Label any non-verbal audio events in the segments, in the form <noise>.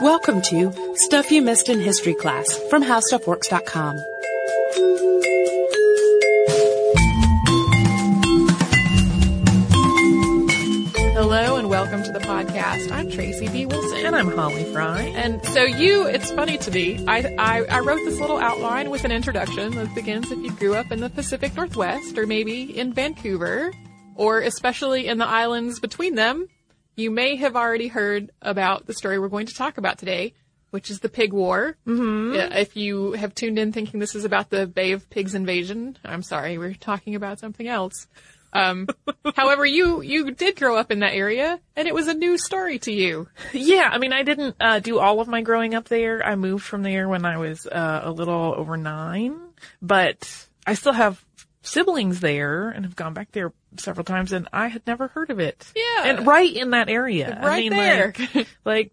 Welcome to Stuff You Missed in History Class from HowStuffWorks.com. Hello and welcome to the podcast. I'm Tracy V. Wilson. And I'm Holly Fry. And so you, it's funny to me. I, I, I wrote this little outline with an introduction that begins if you grew up in the Pacific Northwest or maybe in Vancouver or especially in the islands between them. You may have already heard about the story we're going to talk about today, which is the Pig War. Mm-hmm. If you have tuned in thinking this is about the Bay of Pigs invasion, I'm sorry, we're talking about something else. Um, <laughs> however, you you did grow up in that area, and it was a new story to you. Yeah, I mean, I didn't uh, do all of my growing up there. I moved from there when I was uh, a little over nine, but I still have siblings there and have gone back there several times, and I had never heard of it. Yeah. and right in that area, Right I mean, there. like, <laughs> like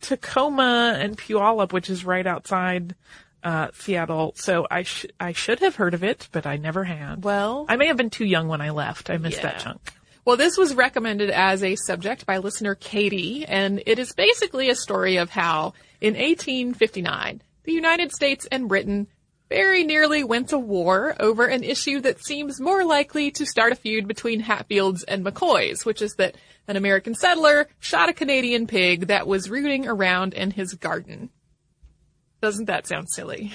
Tacoma and Puyallup, which is right outside uh, Seattle. So I sh- I should have heard of it, but I never had. Well, I may have been too young when I left. I missed that chunk. Well, this was recommended as a subject by listener Katie, and it is basically a story of how, in 1859, the United States and Britain very nearly went to war over an issue that seems more likely to start a feud between Hatfields and McCoys, which is that an American settler shot a Canadian pig that was rooting around in his garden. Doesn't that sound silly?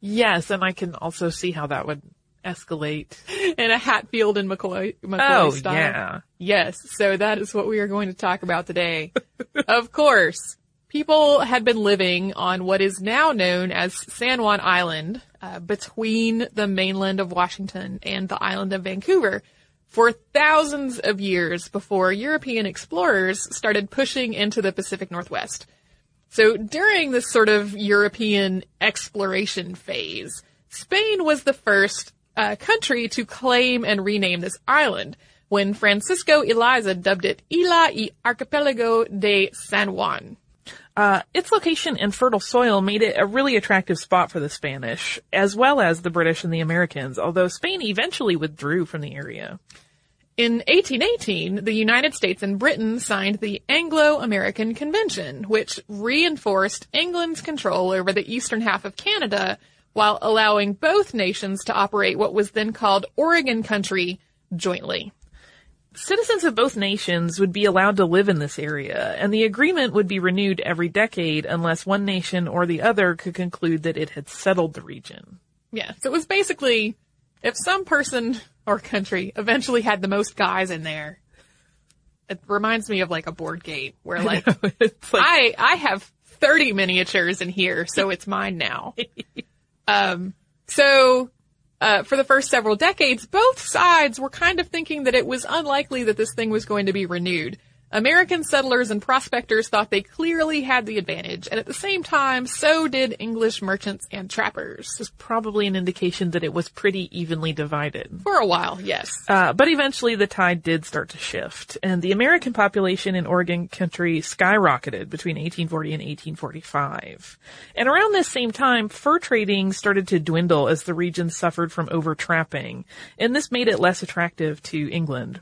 Yes, and I can also see how that would escalate. <laughs> In a Hatfield and McCoy, McCoy Oh, style. yeah. Yes, so that is what we are going to talk about today. <laughs> of course, people had been living on what is now known as San Juan Island, uh, between the mainland of Washington and the island of Vancouver, for thousands of years before European explorers started pushing into the Pacific Northwest. So during this sort of European exploration phase, Spain was the first uh, country to claim and rename this island when Francisco Eliza dubbed it Isla y Archipelago de San Juan. Uh, its location and fertile soil made it a really attractive spot for the Spanish, as well as the British and the Americans, although Spain eventually withdrew from the area. In 1818, the United States and Britain signed the Anglo-American Convention, which reinforced England's control over the eastern half of Canada while allowing both nations to operate what was then called Oregon Country jointly. Citizens of both nations would be allowed to live in this area, and the agreement would be renewed every decade unless one nation or the other could conclude that it had settled the region. Yeah. So it was basically if some person or country eventually had the most guys in there. It reminds me of like a board game where <laughs> like, it's like I I have 30 miniatures in here, so it's mine now. <laughs> um, so uh, for the first several decades, both sides were kind of thinking that it was unlikely that this thing was going to be renewed. American settlers and prospectors thought they clearly had the advantage, and at the same time, so did English merchants and trappers. this is probably an indication that it was pretty evenly divided. For a while, yes. Uh, but eventually the tide did start to shift, and the American population in Oregon country skyrocketed between 1840 and 1845. And around this same time, fur trading started to dwindle as the region suffered from overtrapping, and this made it less attractive to England.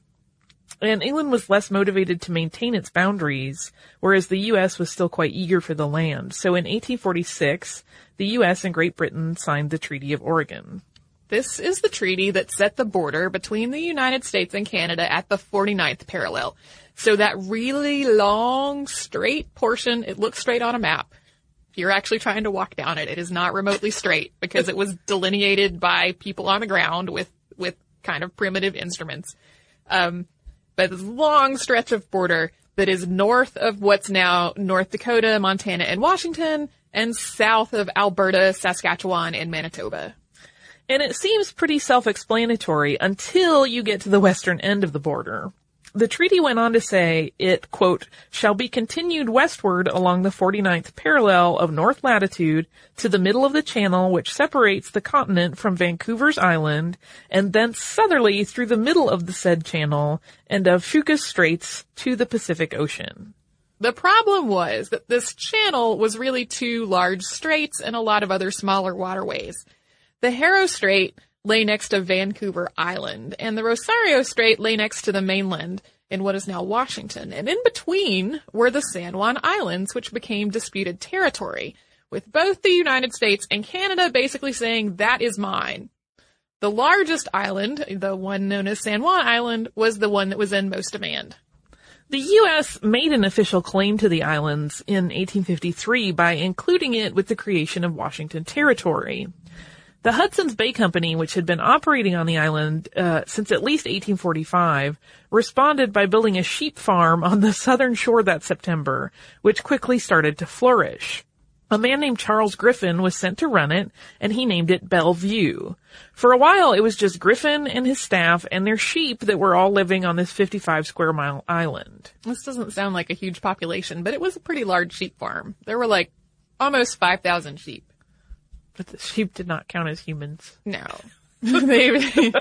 And England was less motivated to maintain its boundaries, whereas the U.S. was still quite eager for the land. So in 1846, the U.S. and Great Britain signed the Treaty of Oregon. This is the treaty that set the border between the United States and Canada at the 49th parallel. So that really long, straight portion, it looks straight on a map. If you're actually trying to walk down it, it is not remotely straight because it was delineated by people on the ground with, with kind of primitive instruments. Um, but this long stretch of border that is north of what's now North Dakota, Montana, and Washington, and south of Alberta, Saskatchewan, and Manitoba. And it seems pretty self-explanatory until you get to the western end of the border. The treaty went on to say it, quote, shall be continued westward along the 49th parallel of north latitude to the middle of the channel which separates the continent from Vancouver's Island, and thence southerly through the middle of the said channel and of Fuca's Straits to the Pacific Ocean. The problem was that this channel was really two large straits and a lot of other smaller waterways. The Haro Strait lay next to Vancouver Island, and the Rosario Strait lay next to the mainland in what is now Washington. And in between were the San Juan Islands, which became disputed territory, with both the United States and Canada basically saying, that is mine. The largest island, the one known as San Juan Island, was the one that was in most demand. The U.S. made an official claim to the islands in 1853 by including it with the creation of Washington Territory. The Hudson's Bay Company, which had been operating on the island uh, since at least 1845, responded by building a sheep farm on the <laughs> southern shore that September, which quickly started to flourish. A man named Charles Griffin was sent to run it, and he named it Bellevue. For a while, it was just Griffin and his staff and their sheep that were all living on this 55 square mile island. This doesn't sound like a huge population, but it was a pretty large sheep farm. There were like almost 5,000 sheep. But the sheep did not count as humans. No. <laughs> they,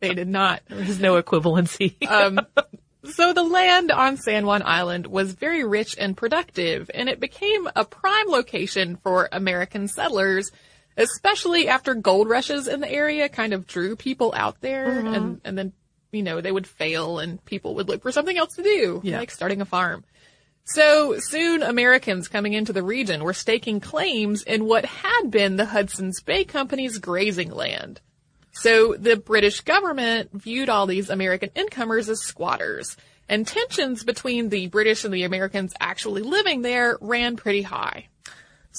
they did not. There was no equivalency. Um, <laughs> so the land on San Juan Island was very rich and productive, and it became a prime location for American settlers, especially after gold rushes in the area kind of drew people out there, and, and then, you know, they would fail and people would look for something else to do, Yeah. like starting a farm. So soon Americans coming into the region were staking claims in what had been the Hudson's Bay Company's grazing land. So the British government viewed all these American incomers as squatters, and tensions between the British and the Americans actually living there ran pretty high.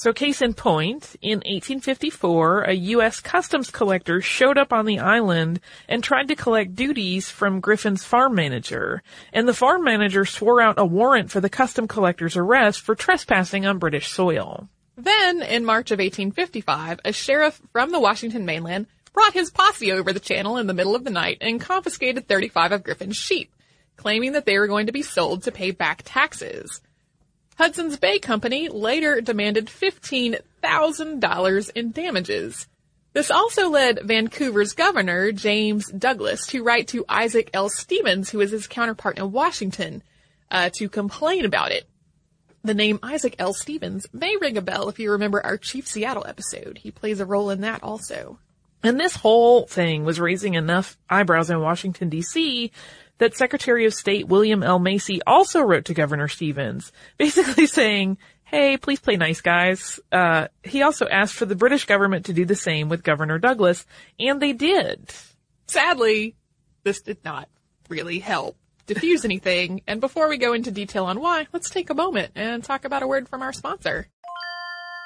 So case in point, in 1854, a U.S. customs collector showed up on the island and tried to collect duties from Griffin's farm manager, and the farm manager swore out a warrant for the custom collector's arrest for trespassing on British soil. Then, in March of 1855, a sheriff from the Washington mainland brought his posse over the channel in the middle of the night and confiscated 35 of Griffin's sheep, claiming that they were going to be sold to pay back taxes. Hudson's Bay Company later demanded $15,000 in damages. This also led Vancouver's governor, James Douglas, to write to Isaac L. Stevens, who was his counterpart in Washington, uh, to complain about it. The name Isaac L. Stevens may ring a bell if you remember our Chief Seattle episode. He plays a role in that also. And this whole thing was raising enough eyebrows in Washington DC that Secretary of State William L. Marcy also wrote to Governor Stevens, <laughs> basically saying, hey, please play nice guys. Uh, he also asked for the British government to do the same with Governor Douglas, and they did. Sadly, this did not really help diffuse <laughs> anything. And before we go into detail on why, let's take a moment and talk about a word from our sponsor.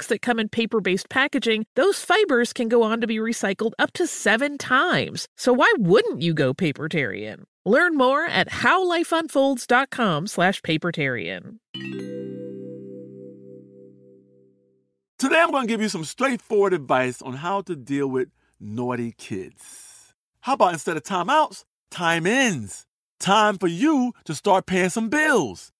that come in paper based packaging, those fibers can go on to be recycled up to seven times. So why wouldn't you go papertarian? Learn more at howlifeunfolds.com slash papertarian. Today, I'm going to give you some straightforward advice on how to deal with naughty kids. How about instead of timeouts, time ins? Time for you to start paying some bills.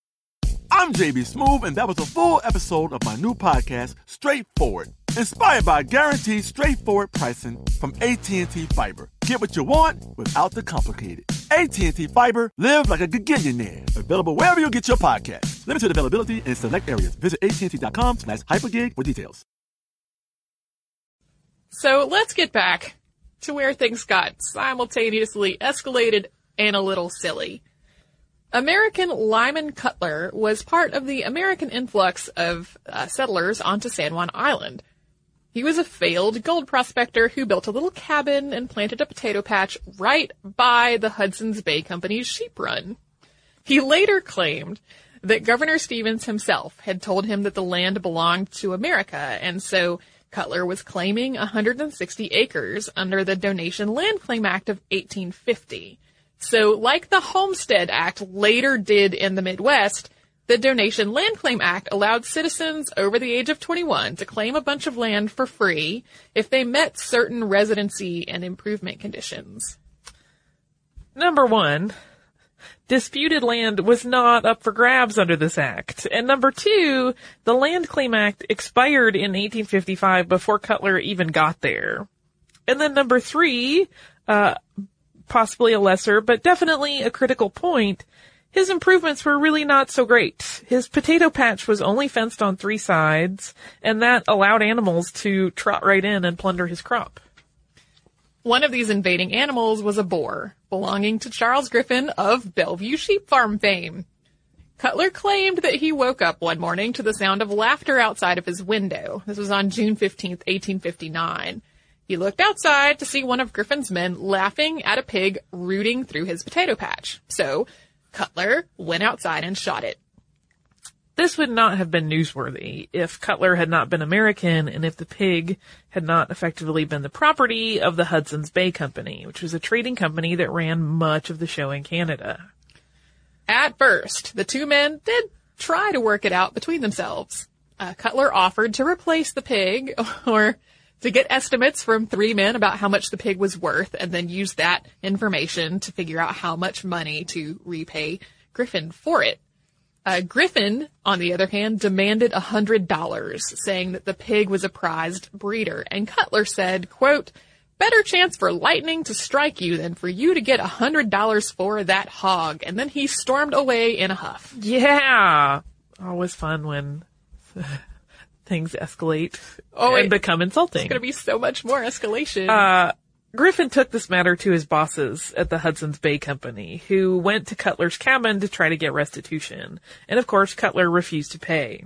I'm JB Smoove, and that was a full episode of my new podcast, Straightforward, inspired by guaranteed straightforward pricing from AT&T Fiber. Get what you want without the complicated. AT&T Fiber, live like a gigillionaire. Available wherever you get your podcast. Limited availability in select areas. Visit AT&T.com slash hypergig for details. So let's get back to where things got simultaneously escalated and a little silly. American Lyman Cutler was part of the American influx of uh, settlers onto San Juan Island. He was a failed gold prospector who built a little cabin and planted a potato patch right by the Hudson's Bay Company's sheep run. He later claimed that Governor Stevens himself had told him that the land belonged to America, and so Cutler was claiming 160 acres under the Donation Land Claim Act of 1850. So, like the Homestead Act later did in the Midwest, the Donation Land Claim Act allowed citizens over the age of 21 to claim a bunch of land for free if they met certain residency and improvement conditions. Number one, disputed land was not up for grabs under this act. And number two, the Land Claim Act expired in 1855 before Cutler even got there. And then number three, uh, possibly a lesser, but definitely a critical point, his improvements were really not so great. His potato patch was only fenced on three sides, and that allowed animals to trot right in and plunder his crop. One of these invading animals was a boar, belonging to Charles Griffin of Bellevue Sheep Farm fame. Cutler claimed that he woke up one morning to the sound of laughter outside of his window. This was on June 15th, 1859. He looked outside to see one of Griffin's men laughing at a pig rooting through his potato patch. So Cutler went outside and shot it. This would not have been newsworthy if Cutler had not been American and if the pig had not effectively been the property of the Hudson's Bay Company, which was a trading company that ran much of the show in Canada. At first, the two men did try to work it out between themselves. Uh, Cutler offered to replace the pig <laughs> or to get estimates from three men about how much the pig was worth and then use that information to figure out how much money to repay Griffin for it. Uh, Griffin, on the other hand, demanded a hundred dollars, saying that the pig was a prized breeder, and Cutler said, quote, better chance for lightning to strike you than for you to get a hundred dollars for that hog. And then he stormed away in a huff. Yeah. Always fun when things escalate Oh, and it- become insulting. It's going to be so much more escalation. Uh, Griffin took this matter to his bosses at the Hudson's Bay Company, who went to Cutler's cabin to try to get restitution. And of course, Cutler refused to pay.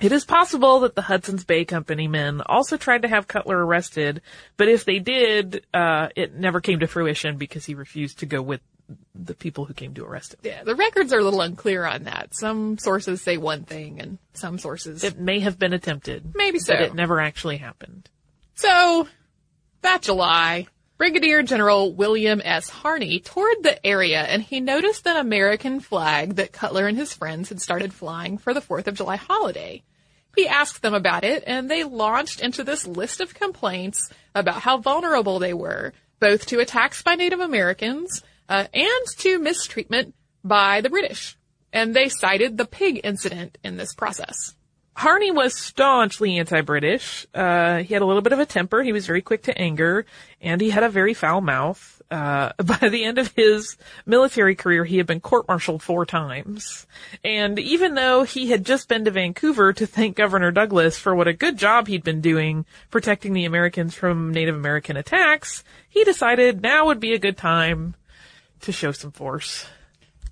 It is possible that the Hudson's Bay Company men also tried to have Cutler arrested, but if they did, uh, it never came to fruition because he refused to go with the people who came to arrest him. yeah, the records are a little unclear on that. Some sources say one thing and some sources. It may have been attempted. Maybe so. But it never actually happened. So, that July, Brigadier General William S. Harney toured the area and he noticed an American flag that Cutler and his friends had started flying for the 4th of July holiday. He asked them about it and they launched into this list of complaints about how vulnerable they were, both to attacks by Native Americans uh, and to mistreatment by the British. And they cited the pig incident in this process. Harney was staunchly anti-British. Uh, he had a little bit of a temper. He was very quick to anger, and he had a very foul mouth. Uh, <laughs> by the end of his military career, he had been court-martialed four times. And even though he had just been to Vancouver to thank Governor Douglas for what a good job he'd been doing protecting the Americans from Native American attacks, he decided now would be a good time to show some force.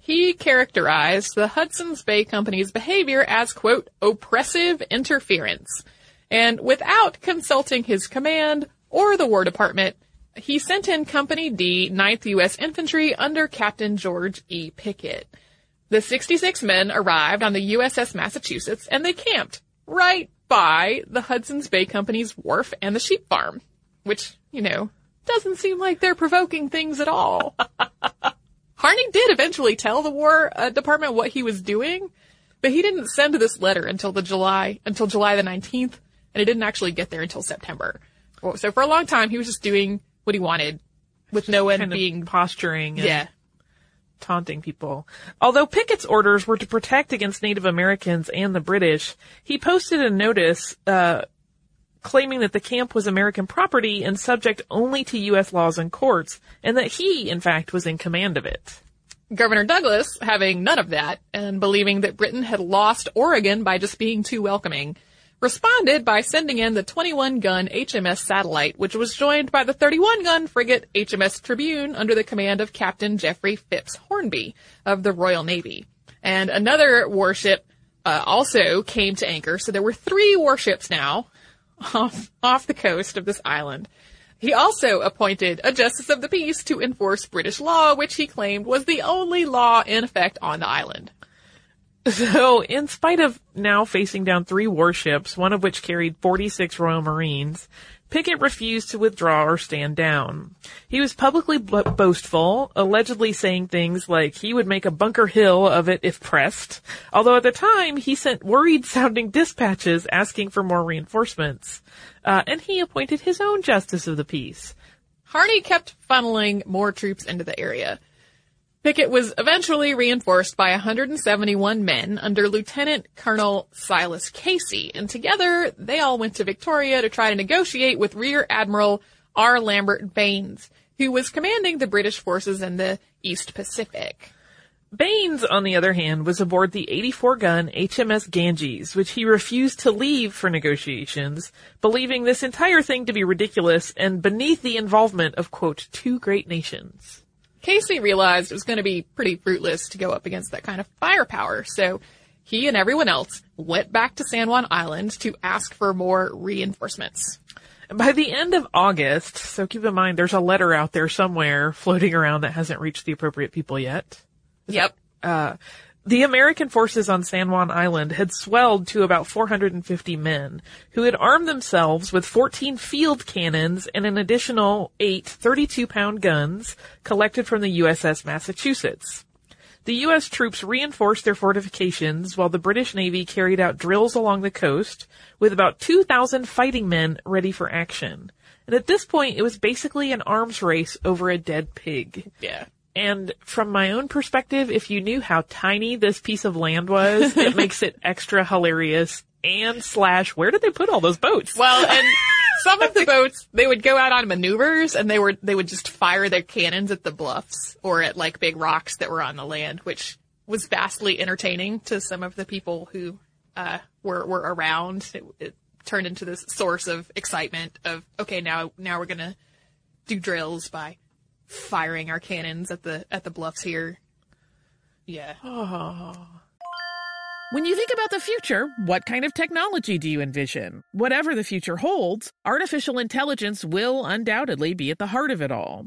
He characterized the Hudson's Bay Company's behavior as, quote, oppressive interference. And without consulting his command or the War Department, he sent in Company D, 9th U.S. Infantry under Captain George E. Pickett. The 66 men arrived on the USS Massachusetts and they camped right by the Hudson's Bay Company's wharf and the sheep farm, which, you know, doesn't seem like they're provoking things at all. <laughs> Harney did eventually tell the War uh, Department what he was doing, but he didn't send this letter until the July until July the 19th, and it didn't actually get there until September. So for a long time, he was just doing what he wanted, with no one being posturing and yeah. taunting people. Although Pickett's orders were to protect against Native Americans and the British, he posted a notice uh, claiming that the camp was American property and subject only to U.S. laws and courts, and that he, in fact, was in command of it. Governor Douglas, having none of that and believing that Britain had lost Oregon by just being too welcoming, responded by sending in the 21 gun HMS Satellite, which was joined by the 31 gun frigate HMS Tribune under the command of Captain Geoffrey Phipps Hornby of the Royal Navy. And another warship uh, also came to anchor, so there were three warships now off, off the coast of this island. He also appointed a justice of the peace to enforce British law, which he claimed was the only law in effect on the island. So, in spite of now facing down three warships, one of which carried 46 Royal Marines, Pickett refused to withdraw or stand down. He was publicly bo- boastful, allegedly saying things like he would make a Bunker Hill of it if pressed, although at the time he sent worried sounding dispatches asking for more reinforcements. Uh, and he appointed his own justice of the peace. Harney kept funneling more troops into the area. Pickett was eventually reinforced by 171 men under Lieutenant Colonel Silas Casey, and together they all went to Victoria to try to negotiate with Rear Admiral R. Lambert Baynes, who was commanding the British forces in the East Pacific. Baynes, on the other hand, was aboard the 84-gun HMS Ganges, which he refused to leave for negotiations, believing this entire thing to be ridiculous and beneath the involvement of, quote, two great nations. Casey realized it was going to be pretty fruitless to go up against that kind of firepower, so he and everyone else went back to San Juan Island to ask for more reinforcements. By the end of August, so keep in mind there's a letter out there somewhere floating around that hasn't reached the appropriate people yet. Yep. Uh, the American forces on San Juan Island had swelled to about 450 men, who had armed themselves with 14 field cannons and an additional eight 32-pound guns collected from the USS Massachusetts. The U.S. troops reinforced their fortifications while the British Navy carried out drills along the coast with about 2,000 fighting men ready for action. And at this point, it was basically an arms race over a dead pig. Yeah. And from my own perspective, if you knew how tiny this piece of land was, it <laughs> makes it extra hilarious and slash, where did they put all those boats? Well, and <laughs> some of the boats, they would go out on maneuvers and they were, they would just fire their cannons at the bluffs or at like big rocks that were on the land, which was vastly entertaining to some of the people who, uh, were, were around. It, it turned into this source of excitement of, okay, now, now we're gonna do drills by firing our cannons at the, at the bluffs here. Yeah. <sighs> When you think about the future, what kind of technology do you envision? Whatever the future holds, artificial intelligence will undoubtedly be at the heart of it all.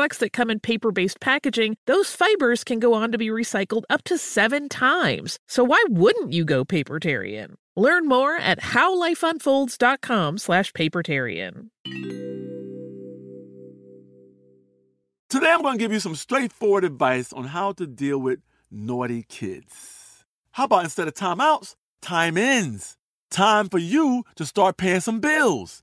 that come in paper based packaging, those fibers can go on to be recycled up to seven times. So why wouldn't you go papertarian? Learn more at howlifeunfolds.com slash papertarian. Today I'm going to give you some straightforward advice on how to deal with naughty kids. How about instead of timeouts, time ins? Time for you to start paying some bills.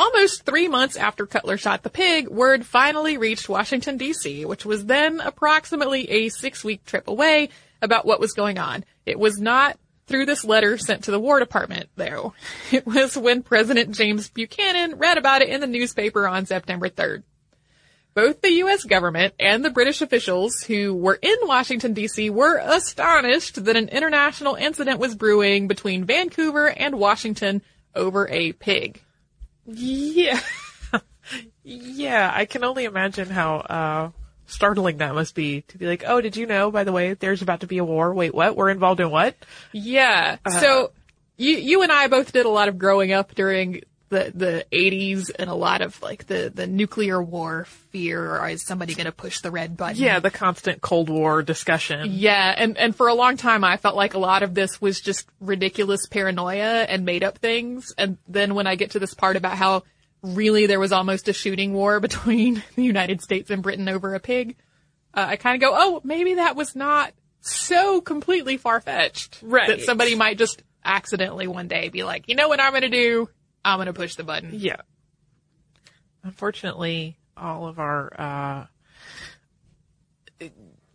almost three months after Cutler shot the pig, word finally reached Washington DC, which was then approximately a six week trip away about what was going on. It was not through this letter sent to the War Department, though. <laughs> It was when President James Buchanan read about it in the newspaper on September 3rd. Both the U.S. government and the British officials who were in Washington D.C. were astonished that an international incident was brewing between Vancouver and Washington over a pig. Yeah. <laughs> yeah, I can only imagine how uh startling that must be to be like, "Oh, did you know by the way there's about to be a war? Wait, what? We're involved in what?" Yeah. so you you and I both did a lot of growing up during the the 80s and a lot of like the the nuclear war fear or is somebody going to push the red button? Yeah, the constant Cold War discussion. Yeah, and and for a long time I felt like a lot of this was just ridiculous paranoia and made up things. And then when I get to this part about how really there was almost a shooting war <laughs> between the United States and Britain over a pig, uh, I kind of go, oh, maybe that was not so completely far fetched. Right. That somebody might just accidentally one day be like, you know what I'm going to do? I'm going to push the button. Yeah. Unfortunately, all of our uh,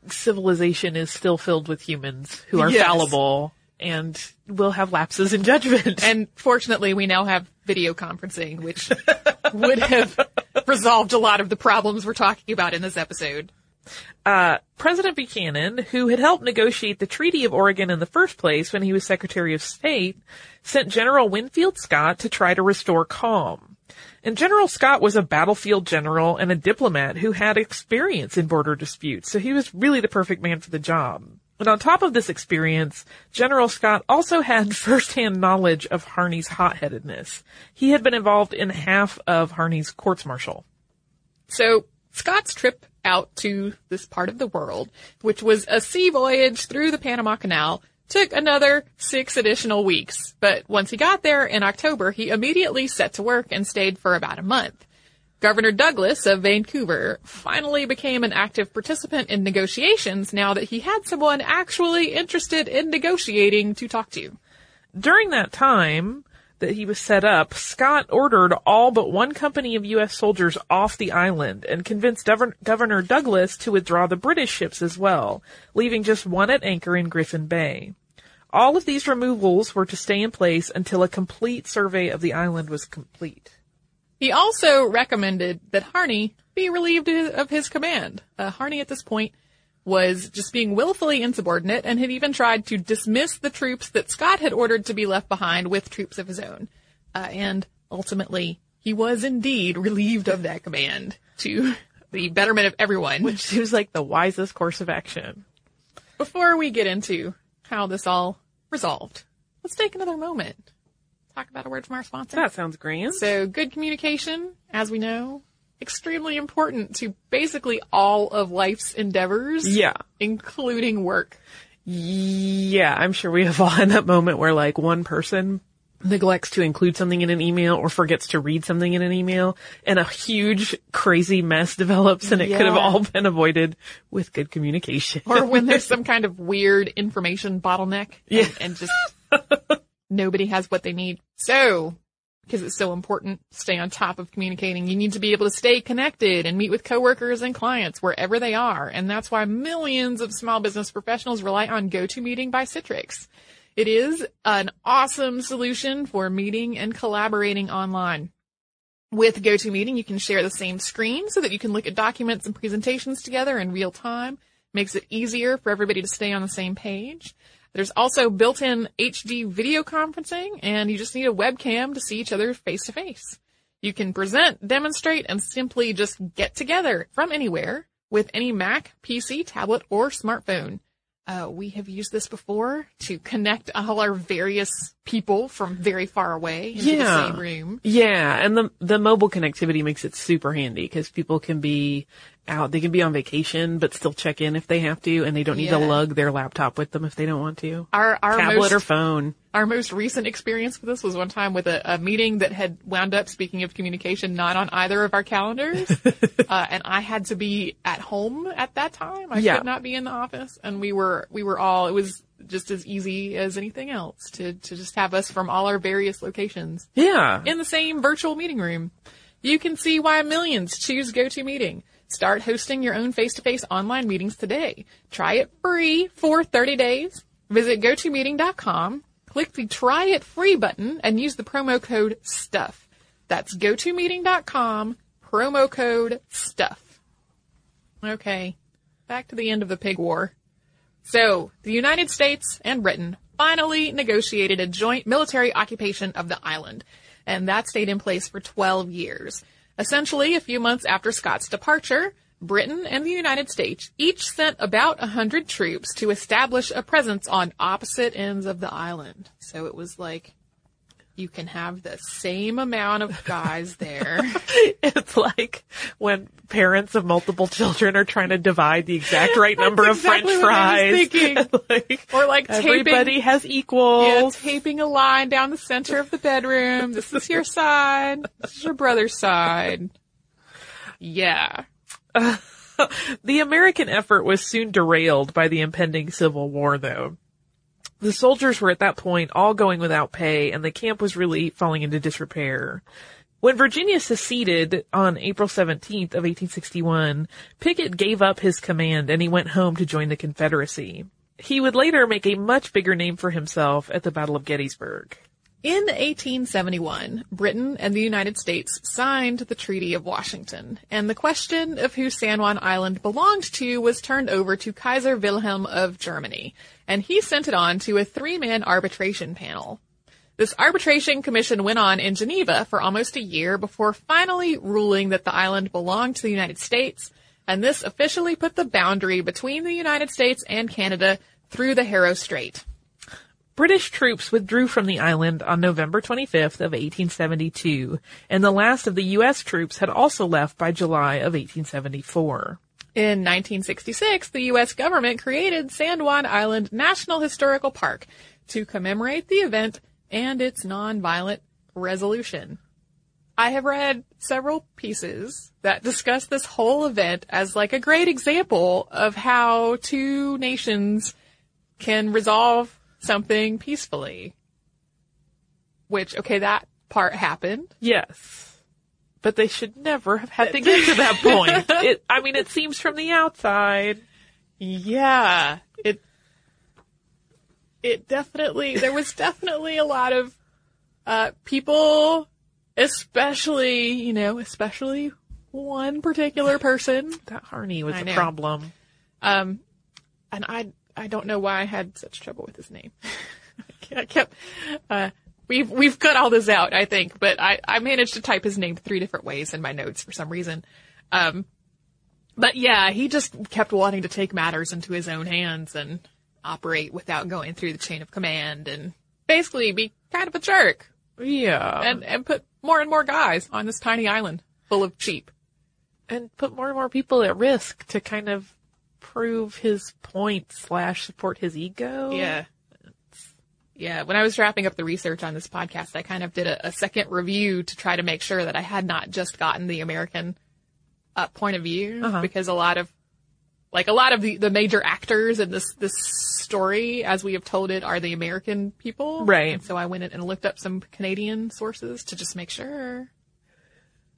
civilization is still filled with humans who are Yes. fallible and will have lapses in judgment. And fortunately, we now have video conferencing, which would have resolved a lot of the problems we're talking about in this episode. Uh, President Buchanan, who had helped negotiate the Treaty of Oregon in the first place when he was Secretary of State, sent General Winfield Scott to try to restore calm. And General Scott was a battlefield general and a diplomat who had experience in border disputes, so he was really the perfect man for the job. And on top of this experience, General Scott also had <laughs> firsthand knowledge of Harney's hot-headedness. He had been involved in half of Harney's courts-martial. So Scott's trip out to this part of the world, which was a sea voyage through the Panama Canal, took another six additional weeks. But once he got there in October, he immediately set to work and stayed for about a month. Governor Douglas of Vancouver finally became an active participant in negotiations now that he had someone actually interested in negotiating to talk to. During that time that he was set up, Scott ordered all but one company of U.S. soldiers off the island and convinced Govern- Governor Douglas to withdraw the British ships as well, leaving just one at anchor in Griffin Bay. All of these removals were to stay in place until a complete survey of the island was complete. He also recommended that Harney be relieved of his command. Uh, Harney at this point was just being willfully insubordinate and had even tried to dismiss the troops that Scott had ordered to be left behind with troops of his own. Uh, and ultimately, he was indeed relieved of that command to the betterment of everyone. Which seems like the wisest course of action. Before we get into how this all resolved, let's take another moment. Talk about a word from our sponsor. That sounds grand. So good communication, as we know, extremely important to basically all of life's endeavors. Yeah. Including work. Yeah, I'm sure we have all <laughs> had that moment where like one person neglects to include something in an email or forgets to read something in an email and a huge crazy mess <laughs> develops and it could have all been avoided with good communication. Or when there's <laughs> some kind of weird information bottleneck. Yeah. And, and just nobody has what they need. So, because it's so important stay on top of communicating, you need to be able to stay connected and meet with coworkers and clients wherever they are. And that's why millions of small business professionals rely on GoToMeeting by Citrix. It is an awesome solution for meeting and collaborating online. With GoToMeeting, you can share the same screen so that you can look at documents and presentations together in real time. Makes it easier for everybody to stay on the same page. There's also built-in HD video conferencing and you just need a webcam to see each other face to face. You can present, demonstrate, and simply just get together from anywhere with any Mac, PC, tablet, or smartphone. Uh, we have used this before to connect all our various people from very far away into Yeah. the same room. Yeah, and the the mobile connectivity makes it super handy because people can be out, they can be on vacation, but still check in if they have to, and they don't need to lug their laptop with them if they don't want to. Our our Tablet most, or phone. our most recent experience with this was one time with a, a meeting that had wound up speaking of communication not on either of our calendars, <laughs> uh, and I had to be at home at that time. I Yeah. could not be in the office, and we were we were all. It was just as easy as anything else to to just have us from all our various locations Yeah. in the same virtual meeting room. You can see why millions choose GoToMeeting. Start hosting your own face-to-face online meetings today. Try it free for 30 days. Visit GoToMeeting.com, click the Try It Free button, and use the promo code STUFF. That's GoToMeeting.com, promo code STUFF. Okay, back to the end of the pig war. So, the United States and Britain finally negotiated a joint military occupation of the island, and that stayed in place for 12 years. Essentially, a few months after Scott's departure, Britain and the United States each sent about 100 troops to establish a presence on opposite ends of the island. So it was like, you can have the same amount of guys there. <laughs> It's like when parents of multiple children are trying to divide the exact <laughs> right number of French what I was fries. thinking. <laughs> like, Or like taping- everybody has Yeah, taping a line down the center of the bedroom. This is your side. This is your brother's side. Yeah. The American effort was soon derailed by the impending Civil War, though. The soldiers were at that point all going without pay, and the camp was really falling into disrepair. When Virginia seceded on April 17th of 1861, Pickett gave up his command and he went home to join the Confederacy. He would later make a much bigger name for himself at the Battle of Gettysburg. In 1871, Britain and the United States signed the Treaty of Washington, and the question of who San Juan Island belonged to was turned over to Kaiser Wilhelm of Germany, and he sent it on to a three-man arbitration panel. This arbitration commission went on in Geneva for almost a year before finally ruling that the island belonged to the United States, and this officially put the boundary between the United States and Canada through the Haro Strait. British troops withdrew from the island on November 25th of 1872, and the last of the U.S. troops had also left by July of 1874. In 1966, the U.S. government created San Juan Island National Historical Park to commemorate the event and its nonviolent resolution. I have read several pieces that discuss this whole event as like a great example of how two nations can resolve something peacefully. Which, okay, that part happened. Yes. But they should never have had to get to that <laughs> point. It, I mean, it seems from the outside. Yeah, it it definitely there was definitely a lot of uh people especially, you know, especially one particular person. That Harney was I a know. problem. Um and I I don't know why I had such trouble with his name. <laughs> I kept uh we've we've cut all this out, I think, but I I managed to type his name three different ways in my notes for some reason. Um but yeah, he just kept wanting to take matters into his own hands and operate without going through the chain of command and basically be kind of a jerk Yeah. and, and put more and more guys on this tiny island full of sheep. and put more and more people at risk to kind of prove his point slash support his ego. Yeah. Yeah, when I was wrapping up the research on this podcast, I kind of did a, a second review to try to make sure that I had not just gotten the American uh, point of view, Uh-huh. because a lot of, like a lot of the, the major actors in this this story, as we have told it, are the American people. Right. And so I went in and looked up some Canadian sources to just make sure,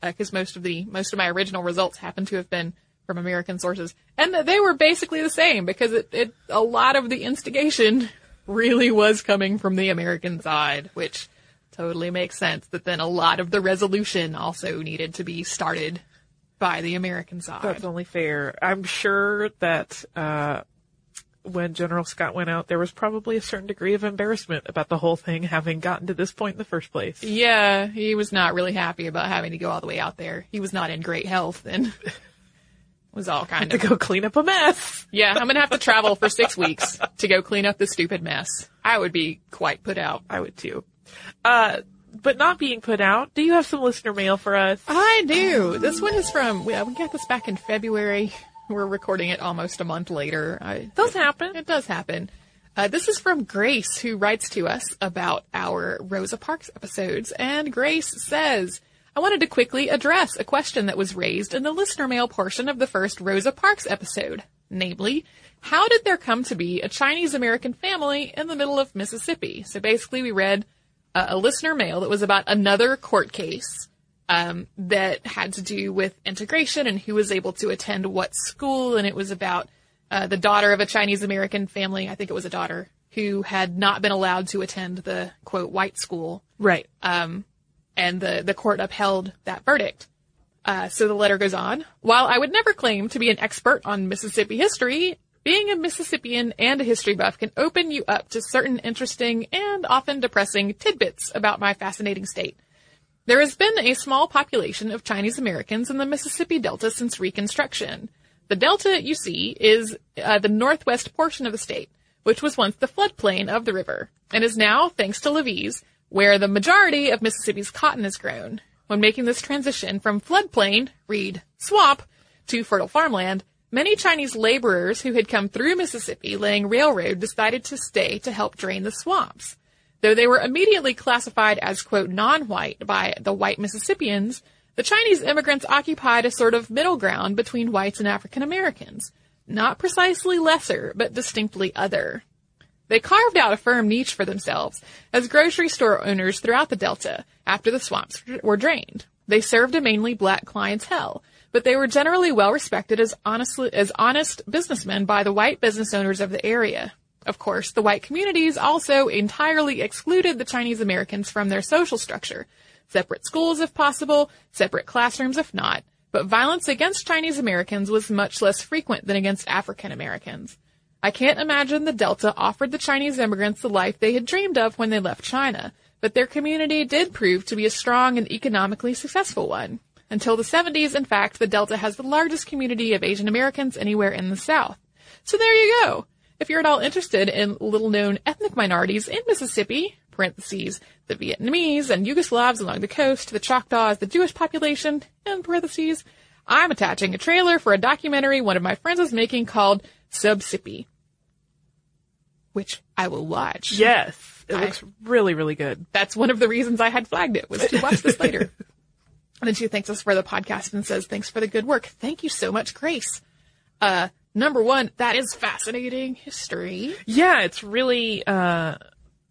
because most of the most of my original results happen to have been from American sources, and they were basically the same because it, it a lot of the instigation really was coming from the American side, which totally makes sense. That then a lot of the resolution also needed to be started by the American side. That's only fair. I'm sure that uh, when General Scott went out, there was probably a certain degree of embarrassment about the whole thing having gotten to this point in the first place. Yeah, he was not really happy about having to go all the way out there. He was not in great health and was all kind To of. go clean up a mess. Yeah, I'm gonna have to travel for six weeks to go clean up this stupid mess. I would be quite put out. I would too. Uh, but not being put out, do you have some listener mail for us? I do. This one is from, yeah, we got this back in February. We're recording it almost a month later. I, Does happen. It does happen. Uh, this is from Grace, who writes to us about our Rosa Parks episodes. And Grace says, I wanted to quickly address a question that was raised in the listener mail portion of the first Rosa Parks episode. Namely, how did there come to be a Chinese American family in the middle of Mississippi? So basically, we read uh, a listener mail that was about another court case um, that had to do with integration and who was able to attend what school, and it was about uh, the daughter of a Chinese American family. I think it was a daughter who had not been allowed to attend the quote white school, Right. And the the court upheld that verdict. Uh, so the letter goes on. While I would never claim to be an expert on Mississippi history, being a Mississippian and a history buff can open you up to certain interesting and often depressing tidbits about my fascinating state. There has been a small population of Chinese Americans in the Mississippi Delta since Reconstruction. The Delta, you see, is uh, the northwest portion of the state, which was once the floodplain of the river, and is now, thanks to levees, where the majority of Mississippi's cotton is grown. When making this transition from floodplain, read swamp, to fertile farmland, many Chinese laborers who had come through Mississippi laying railroad decided to stay to help drain the swamps. Though they were immediately classified as, quote, non-white by the white Mississippians, the Chinese immigrants occupied a sort of middle ground between whites and African Americans. Not precisely lesser, but distinctly other. They carved out a firm niche for themselves as grocery store owners throughout the Delta after the swamps were drained. They served a mainly black clientele, but they were generally well respected as honestly, as honest businessmen by the white business owners of the area. Of course, the white communities also entirely excluded the Chinese Americans from their social structure. Separate schools if possible, separate classrooms if not, but violence against Chinese Americans was much less frequent than against African Americans. I can't imagine the Delta offered the Chinese immigrants the life they had dreamed of when they left China, but their community did prove to be a strong and economically successful one. Until the 70s, in fact, the Delta has the largest community of Asian Americans anywhere in the South. So there you go. If you're at all interested in little known ethnic minorities in Mississippi, parentheses, the Vietnamese and Yugoslavs along the coast, the Choctaws, the Jewish population, in parentheses, I'm attaching a trailer for a documentary one of my friends is making called Subsippy, which I will watch. Yes. It I- looks really, really good. That's one of the reasons I had flagged it was to <laughs> watch this later. And then she thanks us for the podcast and says, thanks for the good work. Thank you so much, Grace. Uh, number one, that is fascinating history. Yeah, it's really, uh,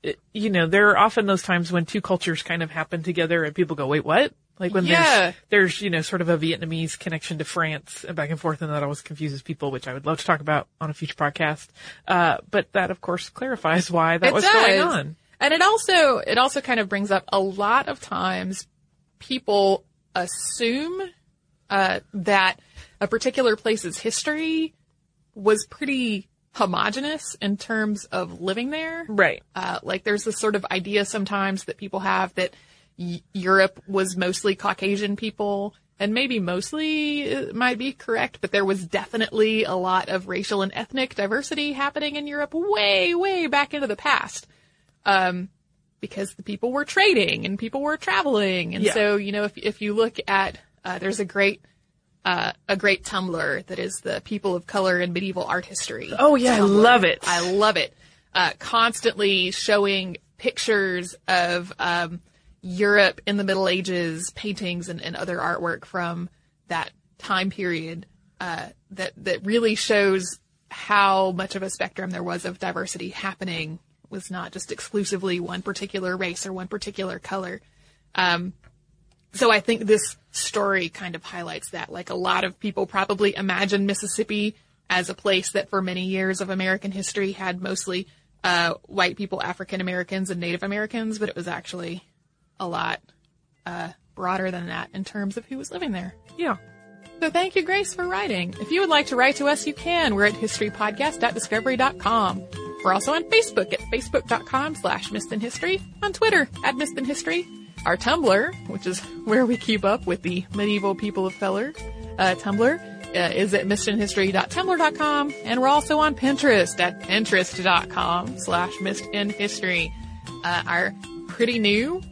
it- you know, there are often those times when two cultures kind of happen together and people go, wait, what? Like when Yeah. there's, there's, you know, sort of a Vietnamese connection to France and back and forth and that always confuses people, which I would love to talk about on a future podcast. Uh, but that of course clarifies why that it was does. going on. And it also, it also kind of brings up a lot of times people assume, uh, that a particular place's history was pretty homogenous in terms of living there. Right. Uh, like there's this sort of idea sometimes that people have that y- Europe was mostly Caucasian people, and maybe mostly might be correct, but there was definitely a lot of racial and ethnic diversity happening in Europe way, way back into the past. Um, because the people were trading and people were traveling, and Yeah. so you know if if you look at uh, there's a great uh, a great Tumblr that is the people of color in medieval art history. Oh, yeah, I love it. I love it. Uh, constantly showing pictures of um, Europe in the Middle Ages, paintings and, and other artwork from that time period uh, that that really shows how much of a spectrum there was of diversity happening. It was not just exclusively one particular race or one particular color. Um, so I think this story kind of highlights that. Like a lot of people probably imagine Mississippi as a place that for many years of American history had mostly uh, white people, African Americans, and Native Americans, but it was actually a lot uh, broader than that in terms of who was living there. Yeah. So thank you, Grace, for writing. If you would like to write to us, you can. We're at historypodcast.discovery.com. We're also on Facebook at facebook.com slash History, on Twitter at History, our Tumblr, which is where we keep up with the medieval people of color, uh, Tumblr, uh, is at missedinhistory.tumblr.com, and we're also on Pinterest at pinterest.com slash missedinhistory. Uh, our pretty new,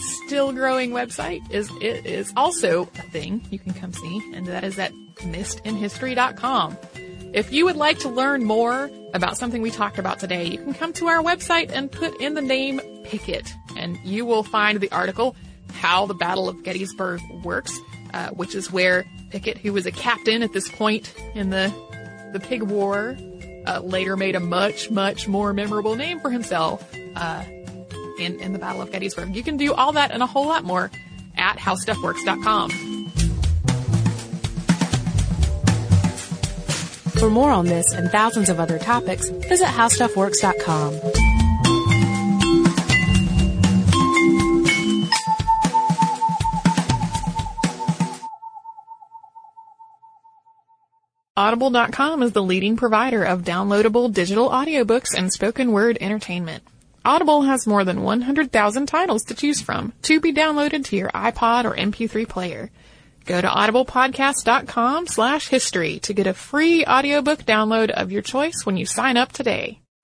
still growing website is it is also a thing you can come see, and that is at missedinhistory.com. If you would like to learn more about something we talked about today, you can come to our website and put in the name Pickett, and you will find the article How the Battle of Gettysburg Works, uh, which is where Pickett, who was a captain at this point in the the Pig War, uh, later made a much, much more memorable name for himself uh, in, in the Battle of Gettysburg. You can do all that and a whole lot more at howstuffworks.com. For more on this and thousands of other topics, visit howstuffworks.com. Audible.com is the leading provider of downloadable digital audiobooks and spoken word entertainment. Audible has more than 100,000 titles to choose from to be downloaded to your iPod or MP3 player. Go to audiblepodcast.com slash history to get a free audiobook download of your choice when you sign up today.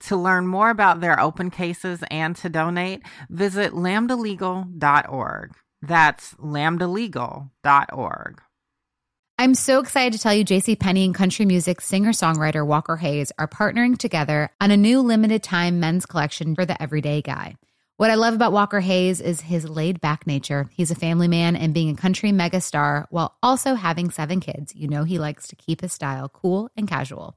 To learn more about their open cases and to donate, visit lambdalegal.org. That's lambdalegal.org. I'm so excited to tell you JC Penney and country music singer-songwriter Walker Hayes are partnering together on a new limited time men's collection for the everyday guy. What I love about Walker Hayes is his laid back nature. He's a family man and being a country megastar while also having seven kids. You know, he likes to keep his style cool and casual.